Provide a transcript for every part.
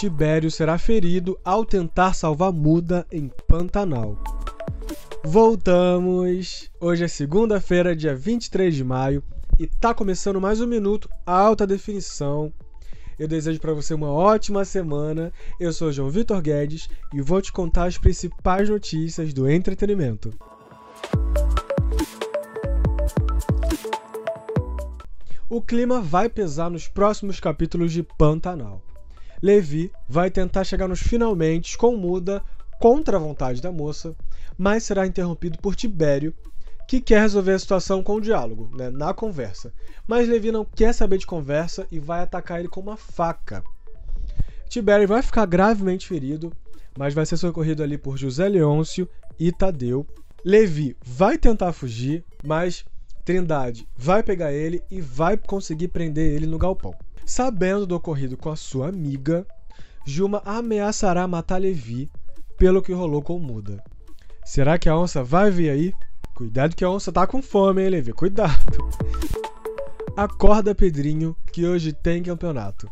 Tibério será ferido ao tentar salvar Muda em Pantanal. Voltamos! Hoje é segunda-feira, dia 23 de maio, e tá começando mais um minuto alta definição. Eu desejo para você uma ótima semana. Eu sou João Vitor Guedes e vou te contar as principais notícias do entretenimento. O clima vai pesar nos próximos capítulos de Pantanal. Levi vai tentar chegar nos finalmente com Muda contra a vontade da moça, mas será interrompido por Tibério, que quer resolver a situação com o diálogo, né, na conversa. Mas Levi não quer saber de conversa e vai atacar ele com uma faca. Tibério vai ficar gravemente ferido, mas vai ser socorrido ali por José Leôncio e Tadeu. Levi vai tentar fugir, mas Trindade vai pegar ele e vai conseguir prender ele no galpão. Sabendo do ocorrido com a sua amiga, Juma ameaçará matar Levi pelo que rolou com Muda. Será que a onça vai vir aí? Cuidado que a onça tá com fome, hein, Levi? Cuidado. Acorda, Pedrinho, que hoje tem campeonato.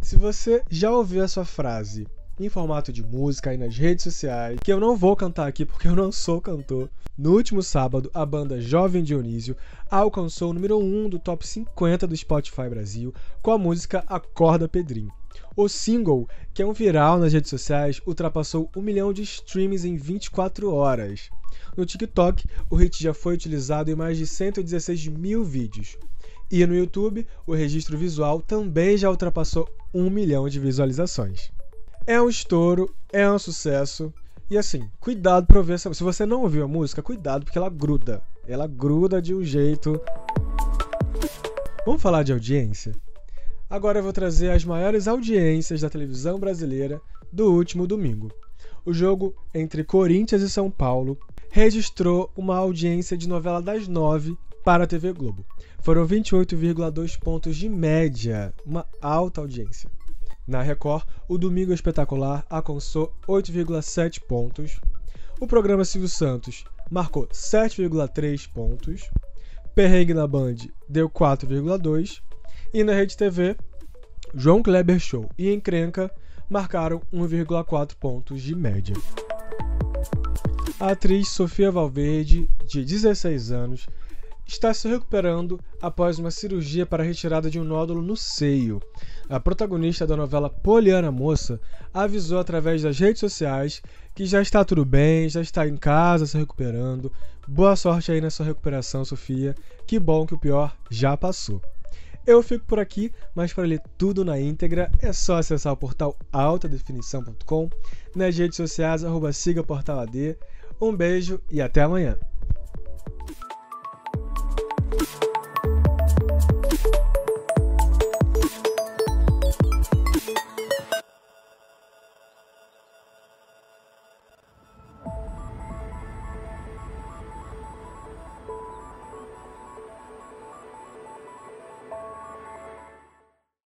Se você já ouviu essa frase em formato de música aí nas redes sociais, que eu não vou cantar aqui porque eu não sou cantor. No último sábado, a banda Jovem Dionísio alcançou o número 1 do top 50 do Spotify Brasil com a música Acorda Pedrinho. O single, que é um viral nas redes sociais, ultrapassou um milhão de streams em 24 horas. No TikTok, o hit já foi utilizado em mais de 116 mil vídeos. E no YouTube, o registro visual também já ultrapassou um milhão de visualizações. É um estouro, é um sucesso. E assim, cuidado pra ouvir essa Se você não ouviu a música, cuidado, porque ela gruda. Ela gruda de um jeito. Vamos falar de audiência? Agora eu vou trazer as maiores audiências da televisão brasileira do último domingo. O jogo entre Corinthians e São Paulo registrou uma audiência de novela das nove para a TV Globo. Foram 28,2 pontos de média, uma alta audiência. Na Record, o Domingo Espetacular alcançou 8,7 pontos. O programa Silvio Santos marcou 7,3 pontos. Perrengue na Band deu 4,2. E na Rede TV, João Kleber Show e Encrenca marcaram 1,4 pontos de média. A atriz Sofia Valverde, de 16 anos, está se recuperando após uma cirurgia para a retirada de um nódulo no seio. A protagonista da novela Poliana Moça avisou através das redes sociais que já está tudo bem, já está em casa se recuperando. Boa sorte aí na sua recuperação, Sofia. Que bom que o pior já passou. Eu fico por aqui, mas para ler tudo na íntegra é só acessar o portal altadefinição.com, nas redes sociais, arroba siga portal AD. Um beijo e até amanhã.